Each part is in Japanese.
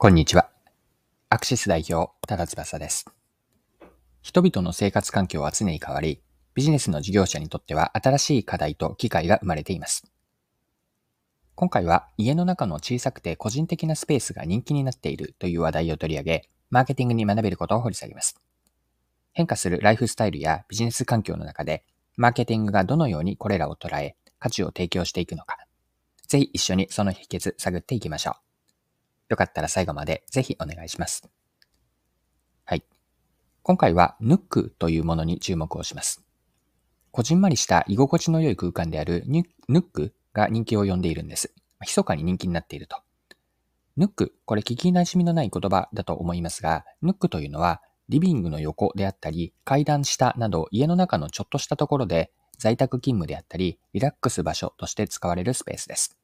こんにちは。アクシス代表、多田翼です。人々の生活環境は常に変わり、ビジネスの事業者にとっては新しい課題と機会が生まれています。今回は家の中の小さくて個人的なスペースが人気になっているという話題を取り上げ、マーケティングに学べることを掘り下げます。変化するライフスタイルやビジネス環境の中で、マーケティングがどのようにこれらを捉え、価値を提供していくのか、ぜひ一緒にその秘訣探っていきましょう。よかったら最後までぜひお願いします。はい。今回は Nook というものに注目をします。こじんまりした居心地の良い空間である Nook が人気を呼んでいるんです。密かに人気になっていると。Nook、これ聞き馴染みのない言葉だと思いますが、Nook というのはリビングの横であったり、階段下など家の中のちょっとしたところで在宅勤務であったり、リラックス場所として使われるスペースです。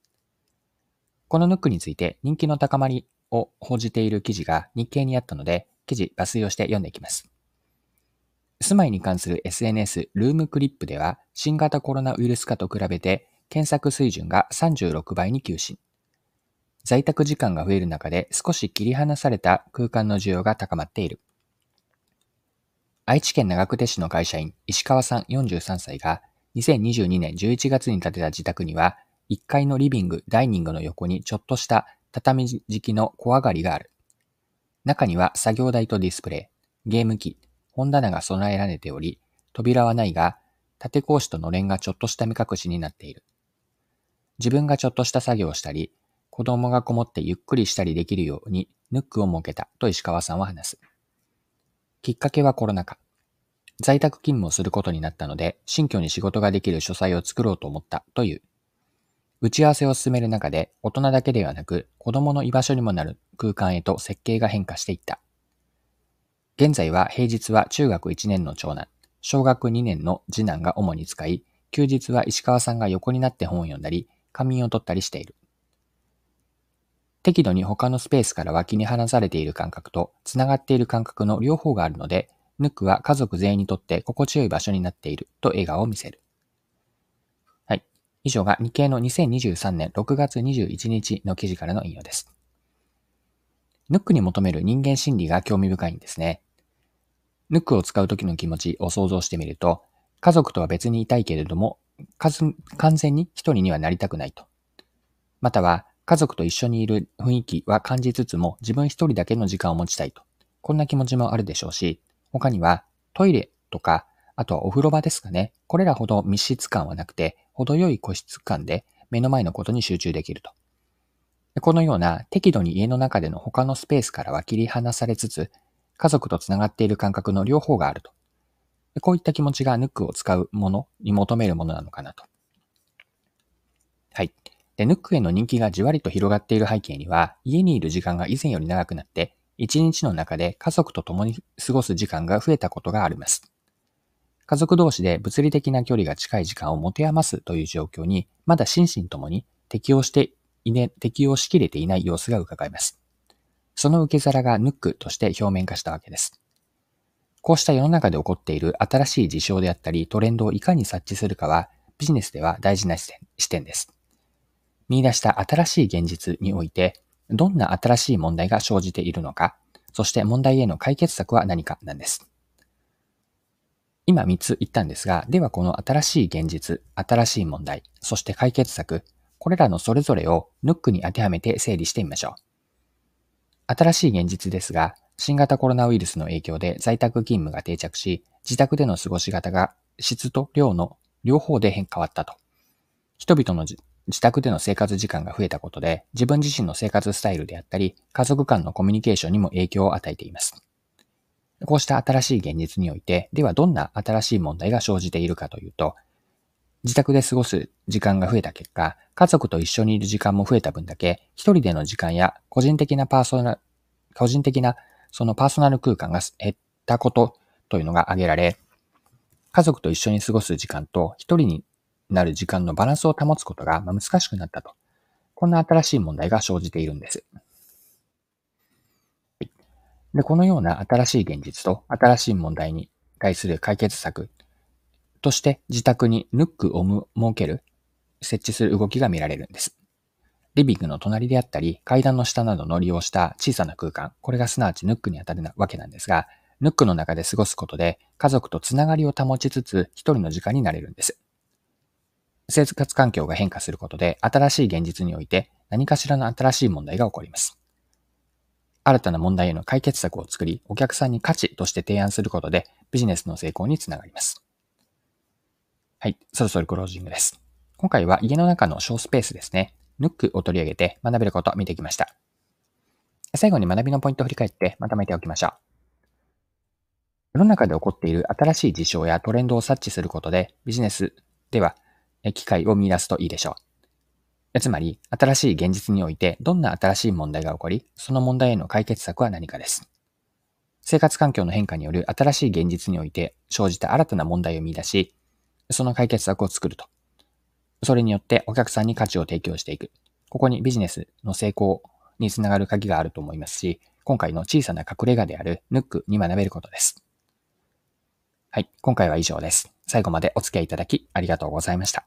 このヌックについて人気の高まりを報じている記事が日経にあったので、記事抜粋をして読んでいきます。住まいに関する SNS ルームクリップでは、新型コロナウイルス化と比べて検索水準が36倍に急進。在宅時間が増える中で少し切り離された空間の需要が高まっている。愛知県長久手市の会社員石川さん43歳が2022年11月に建てた自宅には1階のリビング、ダイニングの横にちょっとした畳敷きの小上がりがある。中には作業台とディスプレイ、ゲーム機、本棚が備えられており、扉はないが、縦格子とのれんがちょっとした目隠しになっている。自分がちょっとした作業をしたり、子供がこもってゆっくりしたりできるようにヌックを設けたと石川さんは話す。きっかけはコロナ禍。在宅勤務をすることになったので、新居に仕事ができる書斎を作ろうと思ったという。打ち合わせを進める中で、大人だけではなく、子供の居場所にもなる空間へと設計が変化していった。現在は平日は中学1年の長男、小学2年の次男が主に使い、休日は石川さんが横になって本を読んだり、仮眠を取ったりしている。適度に他のスペースから脇に離されている感覚と、繋がっている感覚の両方があるので、ヌックは家族全員にとって心地よい場所になっていると笑顔を見せる。以上が日経の2023年6月21日の記事からの引用です。ヌックに求める人間心理が興味深いんですね。ヌックを使う時の気持ちを想像してみると、家族とは別にいたいけれども、完全に一人にはなりたくないと。または、家族と一緒にいる雰囲気は感じつつも、自分一人だけの時間を持ちたいと。こんな気持ちもあるでしょうし、他には、トイレとか、あとはお風呂場ですかね。これらほど密室感はなくて、程よい個室感で目の前のことに集中できると。このような適度に家の中での他のスペースからは切り離されつつ、家族と繋がっている感覚の両方があると。こういった気持ちがヌックを使うものに求めるものなのかなと。はい。で、ヌックへの人気がじわりと広がっている背景には、家にいる時間が以前より長くなって、一日の中で家族と共に過ごす時間が増えたことがあります。家族同士で物理的な距離が近い時間を持て余すという状況に、まだ心身ともに適応していね、適応しきれていない様子が伺えます。その受け皿がヌックとして表面化したわけです。こうした世の中で起こっている新しい事象であったりトレンドをいかに察知するかはビジネスでは大事な視点視点です。見出した新しい現実においてどんな新しい問題が生じているのか、そして問題への解決策は何かなんです。今3つ言ったんですが、ではこの新しい現実、新しい問題、そして解決策、これらのそれぞれをヌックに当てはめて整理してみましょう。新しい現実ですが、新型コロナウイルスの影響で在宅勤務が定着し、自宅での過ごし方が質と量の両方で変わったと。人々の自宅での生活時間が増えたことで、自分自身の生活スタイルであったり、家族間のコミュニケーションにも影響を与えています。こうした新しい現実において、ではどんな新しい問題が生じているかというと、自宅で過ごす時間が増えた結果、家族と一緒にいる時間も増えた分だけ、一人での時間や個人的なパーソナル、個人的なそのパーソナル空間が減ったことというのが挙げられ、家族と一緒に過ごす時間と一人になる時間のバランスを保つことが難しくなったと。こんな新しい問題が生じているんです。で、このような新しい現実と新しい問題に対する解決策として自宅にヌックを設ける、設置する動きが見られるんです。リビングの隣であったり、階段の下などの利用した小さな空間、これがすなわちヌックにあたるわけなんですが、ヌックの中で過ごすことで、家族とつながりを保ちつつ、一人の時間になれるんです。生活環境が変化することで、新しい現実において何かしらの新しい問題が起こります。新たな問題への解決策を作り、お客さんに価値として提案することで、ビジネスの成功につながります。はい、そろそろクロージングです。今回は家の中の小スペースですね。ヌックを取り上げて学べることを見てきました。最後に学びのポイントを振り返ってまとめておきましょう。世の中で起こっている新しい事象やトレンドを察知することでビジネスでは機会を見出すといいでしょう。つまり、新しい現実においてどんな新しい問題が起こり、その問題への解決策は何かです。生活環境の変化による新しい現実において生じた新たな問題を見出し、その解決策を作ると。それによってお客さんに価値を提供していく。ここにビジネスの成功につながる鍵があると思いますし、今回の小さな隠れ家であるヌックに学べることです。はい、今回は以上です。最後までお付き合いいただきありがとうございました。